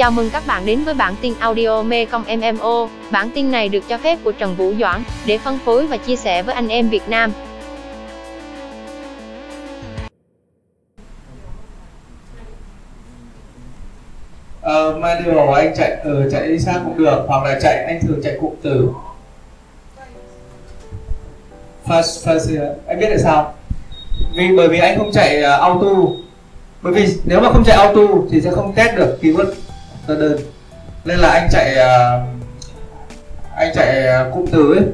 Chào mừng các bạn đến với bản tin audio Mekong MMO. Bản tin này được cho phép của Trần Vũ Doãn để phân phối và chia sẻ với anh em Việt Nam. Ờ, mà điều anh chạy từ chạy đi xa cũng được hoặc là chạy anh thường chạy cụm từ. Fast fast anh biết tại sao? Vì bởi vì anh không chạy uh, auto. Bởi vì nếu mà không chạy auto thì sẽ không test được keyword ra đơn. Nên là anh chạy à, anh chạy à, cụm từ ấy.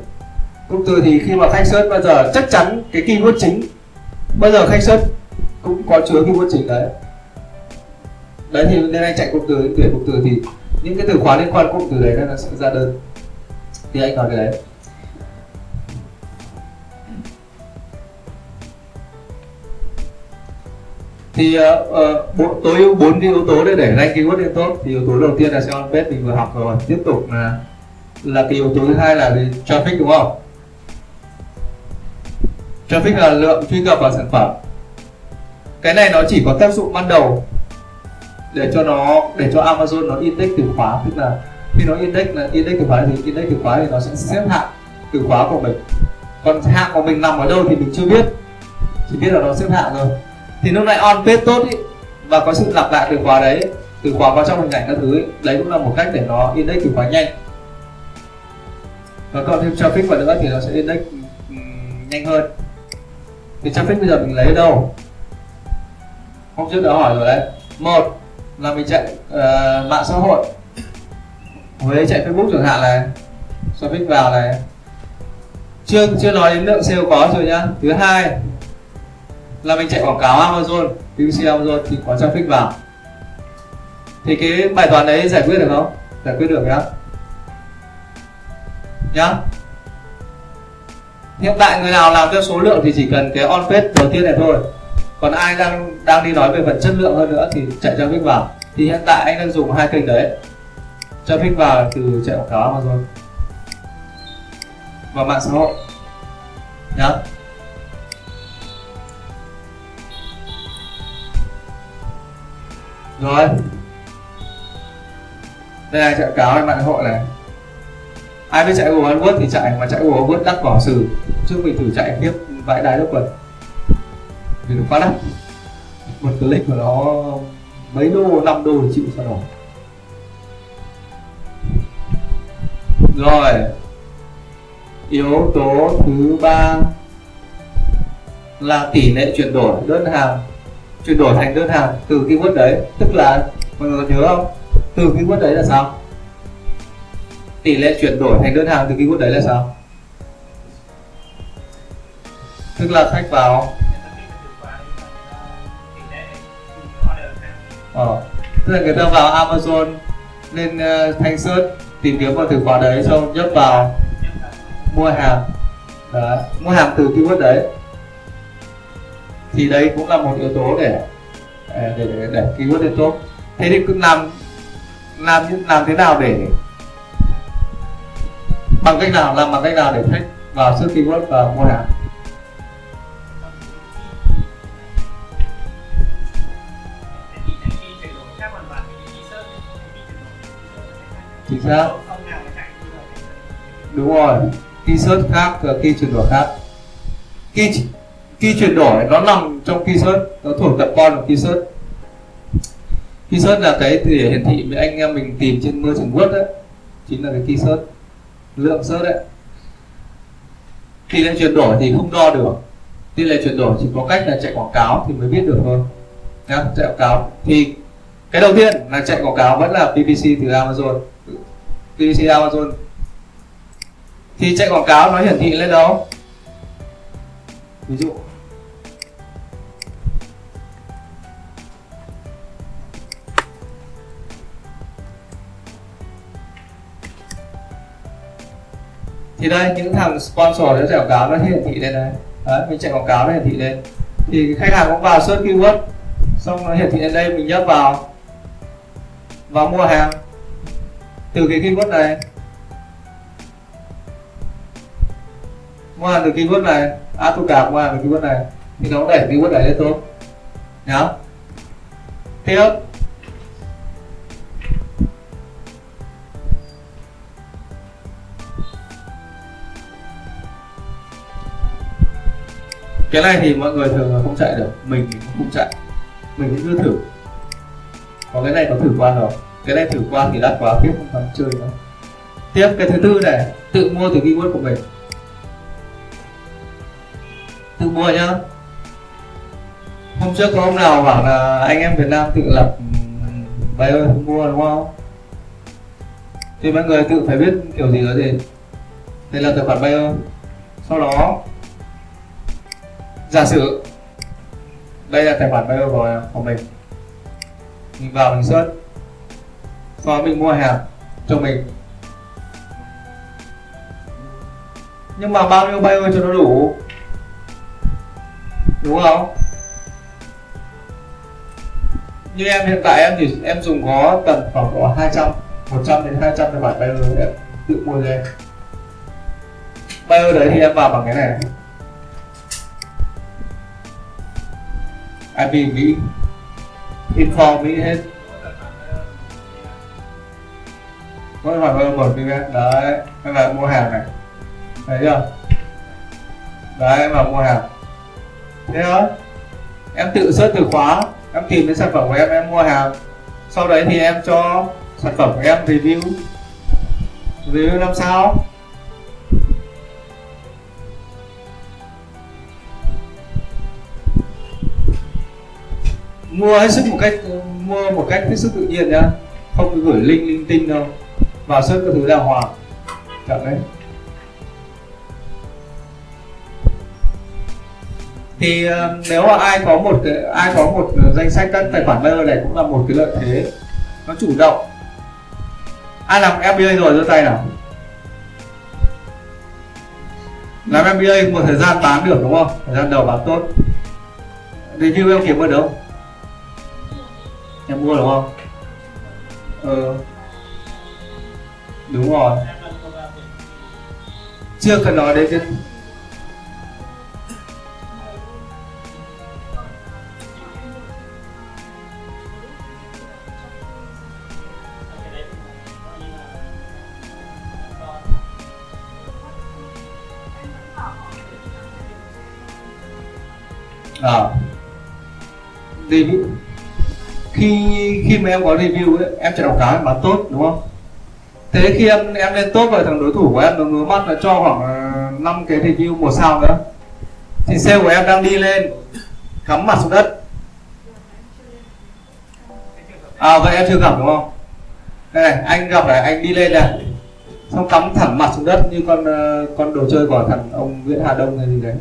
Cụm từ thì khi mà khách search bao giờ, chắc chắn cái keyword chính, bao giờ khách search cũng có chứa keyword chính đấy. Đấy thì nên anh chạy cụm từ tuyển cụm từ thì những cái từ khóa liên quan cụm từ đấy nó sẽ ra đơn. Thì anh nói cái đấy. Thì uh, uh, tối ưu bốn cái yếu tố để để ranking keyword lên tốt thì yếu tố đầu tiên là SEO page mình vừa học rồi. Tiếp tục là là cái yếu tố thứ hai là về traffic đúng không? Traffic là lượng truy cập vào sản phẩm. Cái này nó chỉ có tác dụng ban đầu để cho nó để cho Amazon nó index từ khóa. Tức là khi nó index là index từ khóa thì index từ khóa thì nó sẽ xếp hạng từ khóa của mình. Còn hạng của mình nằm ở đâu thì mình chưa biết. Chỉ biết là nó xếp hạng rồi thì lúc này on page tốt ý, và có sự lặp lại từ khóa đấy từ khóa vào trong hình ảnh các thứ ý, đấy cũng là một cách để nó index từ khóa nhanh. Và còn thêm traffic vào nữa thì nó sẽ index ừ, nhanh hơn. Thì traffic bây giờ mình lấy ở đâu? Hôm trước đã hỏi rồi đấy. Một là mình chạy uh, mạng xã hội. Với chạy facebook chẳng hạn này. Traffic vào này. Chưa chưa nói đến lượng sale có rồi nhá. Thứ hai là mình chạy quảng cáo Amazon PPC Amazon thì có traffic vào. Thì cái bài toán đấy giải quyết được không? Giải quyết được nhá. Nhá. Hiện tại người nào làm theo số lượng thì chỉ cần cái on page đầu tiên này thôi. Còn ai đang đang đi nói về phần chất lượng hơn nữa thì chạy traffic vào. Thì hiện tại anh đang dùng hai kênh đấy. Traffic vào từ chạy quảng cáo Amazon. Và mạng xã hội. Nhá. Rồi. Đây là chạy cáo mạng hội này. Ai biết chạy Google AdWords thì chạy, mà chạy Google AdWords đắt bỏ sử trước mình thử chạy tiếp vãi đái đâu quần vì nó quá đắt. Một click của nó mấy đô 5 đô thì chịu sao nổi. Rồi. Yếu tố thứ ba là tỷ lệ chuyển đổi đơn hàng chuyển đổi thành đơn hàng từ keyword đấy. Tức là mọi người nhớ không? Từ keyword đấy là sao? Tỷ lệ chuyển đổi thành đơn hàng từ keyword đấy là sao? Tức là khách vào. Ờ, tức là người ta vào Amazon lên uh, thanh search tìm kiếm vào từ khóa đấy xong nhấp vào mua hàng. Đấy, mua hàng từ keyword đấy thì đấy cũng là một yếu tố để à, để để, để keyword lên tốt. Thế thì cứ làm làm làm thế nào để bằng cách nào làm bằng cách nào để khách vào search keyword và mua hàng chính xác. Đúng rồi. Khi search khác và khi chuyển đổi khác. Khi khi chuyển đổi, nó nằm trong key search, nó thuộc tập con của key search. Key search là cái để hiển thị với anh em mình tìm trên mưa trường word đấy chính là cái key search, lượng search đấy. Tỷ lệ chuyển đổi thì không đo được. Tỷ lệ chuyển đổi, chỉ có cách là chạy quảng cáo thì mới biết được thôi. Nhá, chạy quảng cáo. Thì cái đầu tiên là chạy quảng cáo vẫn là PPC từ Amazon. PPC Amazon. Thì chạy quảng cáo nó hiển thị lên đâu? Ví dụ thì đây, những thằng sponsor nó chạy quảng cáo nó hiển thị lên đây đấy, mình chạy quảng cáo nó hiển thị lên thì khách hàng cũng vào search keyword, xong nó hiển thị lên đây, mình nhấp vào. Vào mua hàng. Từ cái keyword này. Mua hàng từ keyword này. À tôi cả mua hàng từ keyword này. Thì nó đẩy keyword này lên tốt nhá. Tiếp. Cái này thì mọi người thường là không chạy được. Mình thì không chạy. Mình cũng chưa thử. Còn cái này có thử qua rồi. Cái này thử qua thì đắt quá tiếp không dám chơi nữa tiếp cái thứ tư này, tự mua từ keyword của mình. Tự mua nhá. Hôm trước có hôm nào bảo là anh em Việt Nam tự lập ừ, bài ơi không mua đúng không? Thì mọi người tự phải biết kiểu gì đó gì đây là tài khoản bay ơi. Sau đó giả sử đây là tài khoản buyer của, của mình. Mình vào mình search. Sau mình mua hàng cho mình. Nhưng mà bao nhiêu buyer cho nó đủ? Đúng không? Như em hiện tại em thì em dùng có tầm khoảng có 200 100 đến 200 tài khoản buyer em tự mua cho em. Buyer đấy thì em vào bằng cái này. IP Mỹ Info Mỹ hết. Mỗi khoản buyer một VPN đấy, em vào mua hàng này. Thấy chưa? Đấy, em vào mua hàng. Thế thôi. Em tự search từ khóa, em tìm đến sản phẩm của em em mua hàng. Sau đấy thì em cho sản phẩm của em review. Review năm sao? Mua hết sức một cách mua một cách hết sức tự nhiên nhá. Không cứ gửi link linh tinh đâu. Vào search các thứ đàng hoàng. Chậm đấy. Thì uh, nếu mà ai có một cái ai có một danh sách các tài khoản buyer này cũng là một cái lợi thế. Nó chủ động. Ai làm FBA rồi giơ tay nào. Làm MBA một thời gian bán được đúng không? Thời gian đầu bán tốt. Review em kiếm được đâu? Em mua đúng không? Ờ. Đúng rồi. Chưa cần nói đến cái à, Đi khi khi mà em có review ấy, em chỉ đọc cái bán tốt đúng không? Thế khi em em lên tốt rồi thằng đối thủ của em nó ngứa mắt là cho khoảng ờ, 5 cái review một sao nữa. Thì sale của em đang đi lên cắm mặt xuống đất. À vậy em chưa gặp đúng không? Đây này anh gặp này anh đi lên này. Xong cắm thẳng mặt xuống đất như con ờ, con đồ chơi của thằng ông Nguyễn Hà Đông hay gì đấy.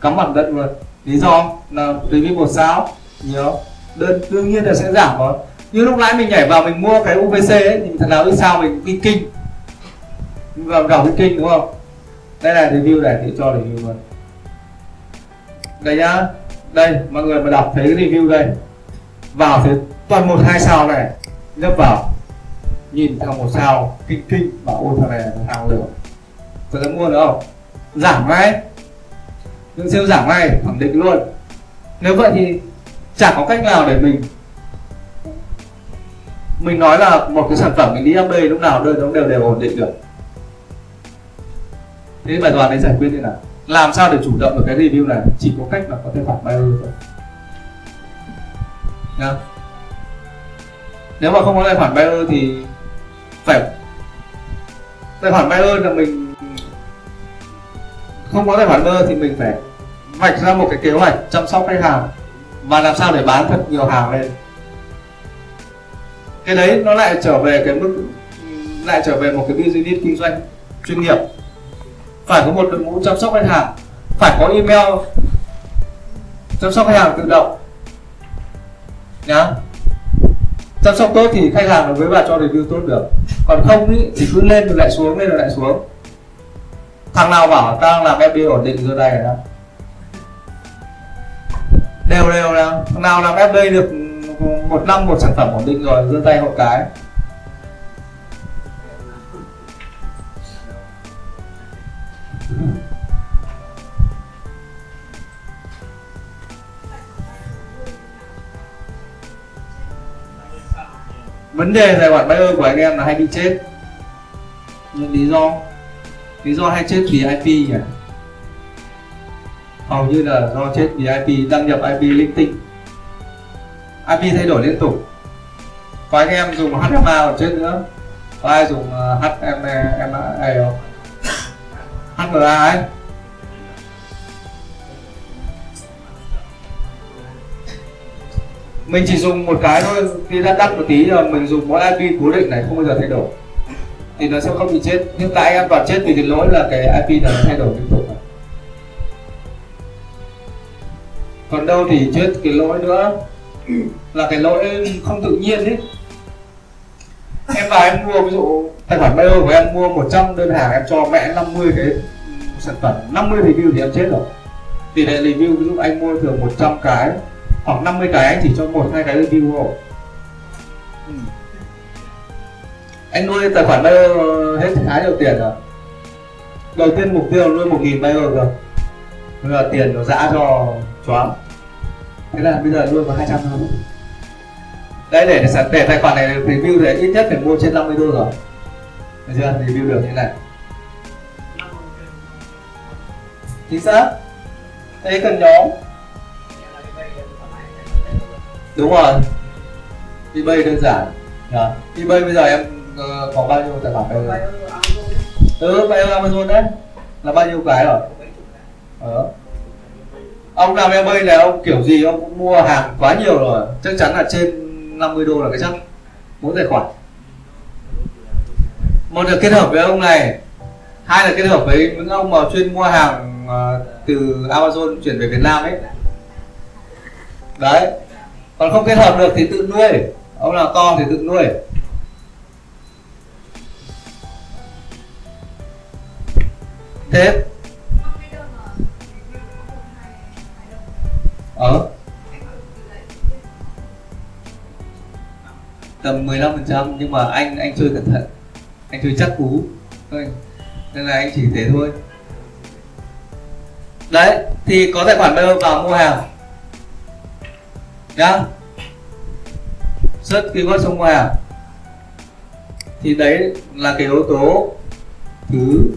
Cắm mặt đất luôn. Lý do? Là review một sao. Nhiều đơn đương nhiên là sẽ giảm rồi như lúc nãy mình nhảy vào mình mua cái UVC ấy, thì thằng nào ít sao mình kinh kinh. Mình vào đọc cái kinh, đúng không? Đây là review này thì cho review luôn. Đây nhá. Đây, mọi người mà đọc thấy cái review đây. Vào thì toàn một, hai sao này. Nhấp vào. Nhìn theo một sao kinh kinh bảo ôi thằng này là hàng lửa. Có sẽ mua nữa không? Giảm ngay. Những siêu giảm ngay khẳng định luôn. Nếu vậy thì chả có cách nào để mình mình nói là một cái sản phẩm mình đi up đây, lúc nào đơn nó đều đều ổn định được. Thế bài toán đấy giải quyết như nào? Làm sao để chủ động được cái review này? Chỉ có cách là có thể phản buyer thôi. Nha. nếu mà không có tài khoản buyer thì phải tài khoản buyer là mình không có tài khoản buyer thì mình phải vạch ra một cái kế hoạch chăm sóc khách hàng và làm sao để bán thật nhiều hàng lên? Cái đấy nó lại trở về cái mức lại trở về một cái business kinh doanh chuyên nghiệp. Phải có một đội ngũ chăm sóc khách hàng phải có email chăm sóc khách hàng tự động. Nhá. Chăm sóc tốt thì khách hàng với bà cho review tốt được. Còn không ý, thì cứ lên rồi lại xuống lên rồi lại xuống. Thằng nào bảo tao làm FB ổn định giờ đây rồi đó đều đều nào thằng nào làm FB được một năm một sản phẩm ổn định rồi, giơ tay hộ cái. Vấn đề tài khoản buyer của anh em là hay bị chết. Nhưng lý do? Lý do hay chết vì IP nhỉ? Hầu như là do chết vì IP đăng nhập IP linh tinh. IP thay đổi liên tục. Có anh em dùng HMA còn chết nữa. Có ai dùng ờ, uh, HMA không? HMA ấy. Mình chỉ dùng một cái thôi khi đã đắt một tí là mình dùng mỗi IP cố định này không bao giờ thay đổi. Thì nó sẽ không bị chết. Nhưng tại anh em toàn chết vì cái lỗi là cái IP nó thay đổi liên tục. Còn đâu thì chết cái lỗi nữa. Là cái lỗi không tự nhiên ấy. Em vào em mua ví dụ tài khoản bio của em mua 100 đơn hàng, em cho mẹ 50 cái sản phẩm. 50 review thì em chết rồi. Tỷ lệ review ví dụ anh mua thường 100 cái hoặc 50 cái, anh chỉ cho một, hai cái review thôi. Ừ. anh nuôi tài khoản bio hết khá nhiều tiền rồi. Đầu tiên mục tiêu là nuôi một nghìn bio rồi. Bây giờ tiền nó dã cho choáng thế là bây giờ nuôi có 200 thôi. Đây để để tài khoản này review thì ít nhất phải mua trên 50 đô rồi. Được chưa? Review được như này. Chính xác. Thế cần nhóm. Đúng rồi. ebay đơn giản. Yeah. ebay bây giờ em uh, có bao nhiêu tài khoản bây giờ ừ amazon đấy. Là bao nhiêu cái rồi? Ờ ông làm em ơi là ông kiểu gì, ông cũng mua hàng quá nhiều rồi. Chắc chắn là trên 50 đô là cái chắc. Mỗi tài khoản. Một là kết hợp với ông này. Hai là kết hợp với những ông mà chuyên mua hàng à, từ Amazon chuyển về Việt Nam ấy. Đấy. Còn không kết hợp được thì tự nuôi. Ông nào con thì tự nuôi. Thế. Ở tầm 15 phần trăm, nhưng mà anh anh chơi cẩn thận. Anh chơi chắc cú. Thôi, nên là anh chỉ thế thôi. Đấy, thì có tài khoản Bayer vào mua hàng. Nhá. Search keyword xong mua hàng. Thì đấy là cái yếu tố thứ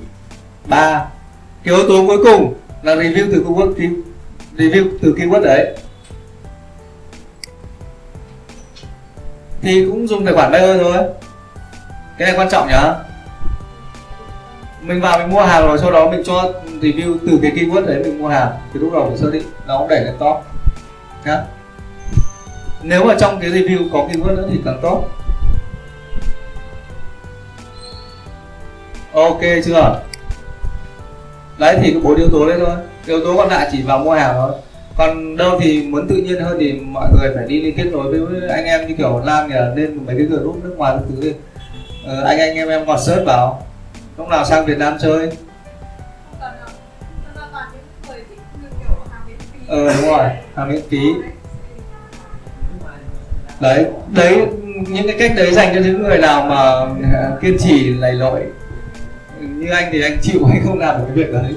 ba. Cái yếu tố cuối cùng là review từ keyword review từ keyword đấy. Thì cũng dùng tài khoản buyer thôi. Cái này quan trọng nhá. Mình vào mình mua hàng rồi, sau đó mình cho review từ cái keyword đấy mình mua hàng. Thì lúc đầu mình xác định nó cũng đẩy lên top. Nhá. Nếu mà trong cái review có keyword nữa thì càng tốt. Ok, chưa? Đấy, thì có bốn yếu tố đấy thôi yếu tố còn lại chỉ vào mua hàng thôi. Còn đâu thì muốn tự nhiên hơn thì mọi người phải đi liên kết nối với anh em như kiểu Lan thì nên mấy cái group nước ngoài thứ đi. Ờ, anh anh em em còn search vào. Lúc nào sang Việt Nam chơi? Ờ đúng rồi hàng miễn phí. Đấy đấy những cái cách đấy dành cho những người nào mà kiên trì lầy lội. Như anh thì anh chịu hay không làm được cái việc đấy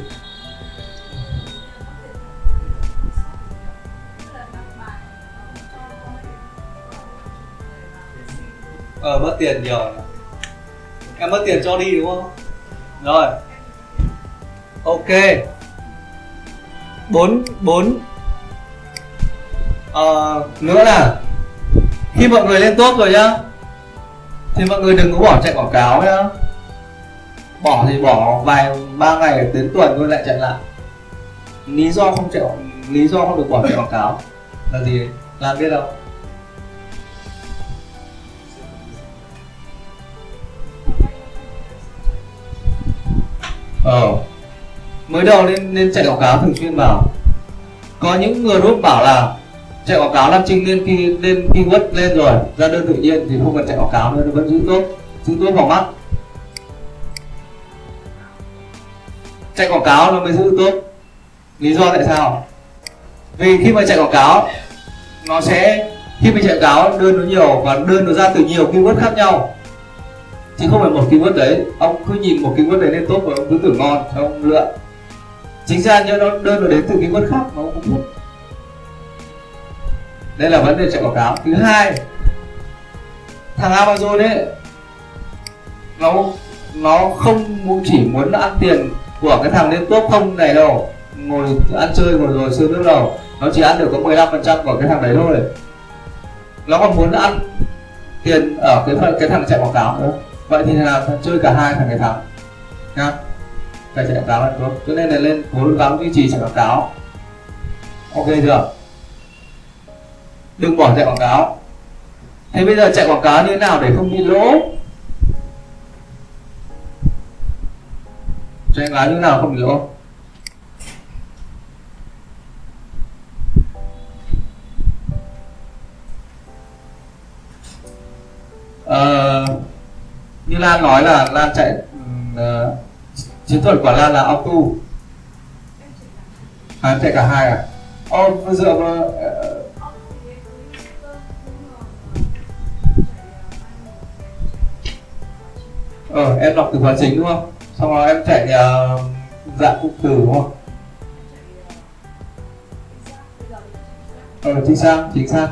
ờ mất tiền nhiều. Em mất tiền cho đi đúng không? Rồi. Ok. Bốn bốn. Ờ, nữa là khi mọi người lên top rồi nhá thì mọi người đừng có bỏ chạy quảng cáo nhá. Bỏ thì bỏ vài ba ngày đến tuần rồi lại chạy lại. Lý do không chạy lý do không được bỏ chạy quảng cáo là gì? Làm biết đâu? Ờ. Mới đầu nên nên chạy quảng cáo thường xuyên vào. Có những người group bảo là chạy quảng cáo làm trình lên khi, lên keyword lên rồi, ra đơn tự nhiên thì không cần chạy quảng cáo nữa, nó vẫn giữ tốt giữ tốt vào mắt. Chạy quảng cáo nó mới giữ tốt. Lý do tại sao? Vì khi mà chạy quảng cáo, nó sẽ, khi mình chạy quảng cáo, đơn nó nhiều và đơn nó ra từ nhiều keyword khác nhau chứ không phải một keyword đấy, ông cứ nhìn một keyword đấy lên tốt và ông cứ tưởng ngon cho ông lựa. Chính ra nhớ nó đơn nó đến từ keyword khác mà ông cũng hút đây là vấn đề chạy quảng cáo. Thứ hai, thằng amazon ấy, nó nó không chỉ muốn ăn tiền của cái thằng lên top không này đâu. Ngồi ăn chơi ngồi rồi sữa nước đầu. Nó chỉ ăn được có 15% của cái thằng đấy thôi. Nó còn muốn ăn tiền ở cái phần cái thằng chạy quảng cáo nữa vậy thì là chơi cả hai thằng cái thắng nhá. Cái chạy quảng cáo là tốt cho nên là lên cố gắng duy trì chạy quảng cáo. Ok chưa? Đừng bỏ chạy quảng cáo. Thế bây giờ chạy quảng cáo như thế nào để không bị lỗ? Chạy quảng cáo như thế nào không bị lỗ? Ờ, như Lan nói là Lan chạy uh, chiến thuật của Lan là auto à, em chạy cả hai à? Ô dựa vào uh, ờ em đọc từ khóa chính đúng không? Xong rồi em chạy uh, dạng cụm từ đúng không? Ờ chính xác chính xác.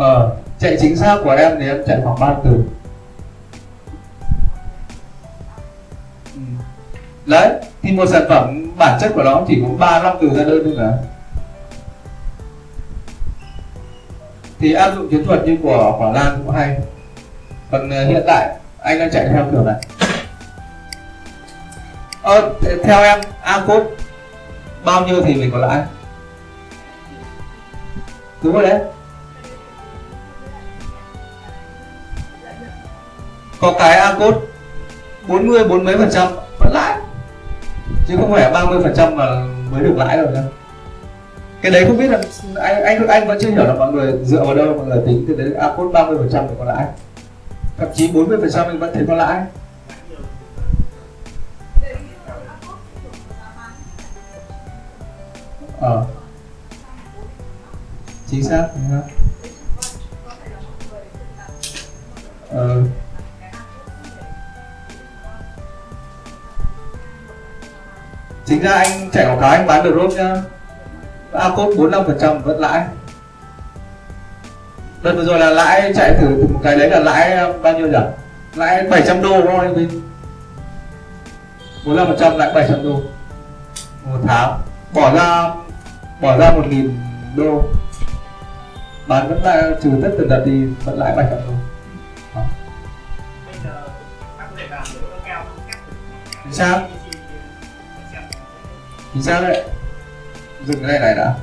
Ờ chạy chính xác của em thì em chạy khoảng ba từ. Ừ. đấy thì một sản phẩm bản chất của nó chỉ có ba năm từ ra đơn thôi mà. Thì áp dụng chiến thuật như của quả lan cũng hay. Còn ờ, hiện tại anh đang chạy theo kiểu này. Ờ, theo em a cốt bao nhiêu thì mình có lãi? Đúng rồi đấy. Có cái a code 40 bốn mấy phần trăm, vẫn lãi. Chứ không phải 30 phần trăm mà mới được lãi rồi đâu cái đấy không biết là anh anh anh vẫn chưa hiểu là mọi người dựa vào đâu, mọi người tính từ đấy a code 30 phần trăm có lãi. Thậm chí 40 phần trăm mình vẫn thấy có lãi. Ờ. Chính xác, đúng không? ờ. Chính ra anh chạy quảng cáo anh bán được rốt nhá. A code 45 phần trăm vẫn lãi. Đợt vừa rồi là lãi chạy thử một cái đấy là lãi um, bao nhiêu nhỉ? Lãi 700 đô thôi anh Vinh? 45 phần trăm lãi 700 đô. Một tháng. Bỏ ra bỏ ra 1.000 đô. Bán vẫn lại trừ tất tần tật đi vẫn lãi 700 đô. Đó. bây chính sao đấy? Dừng cái này này đã.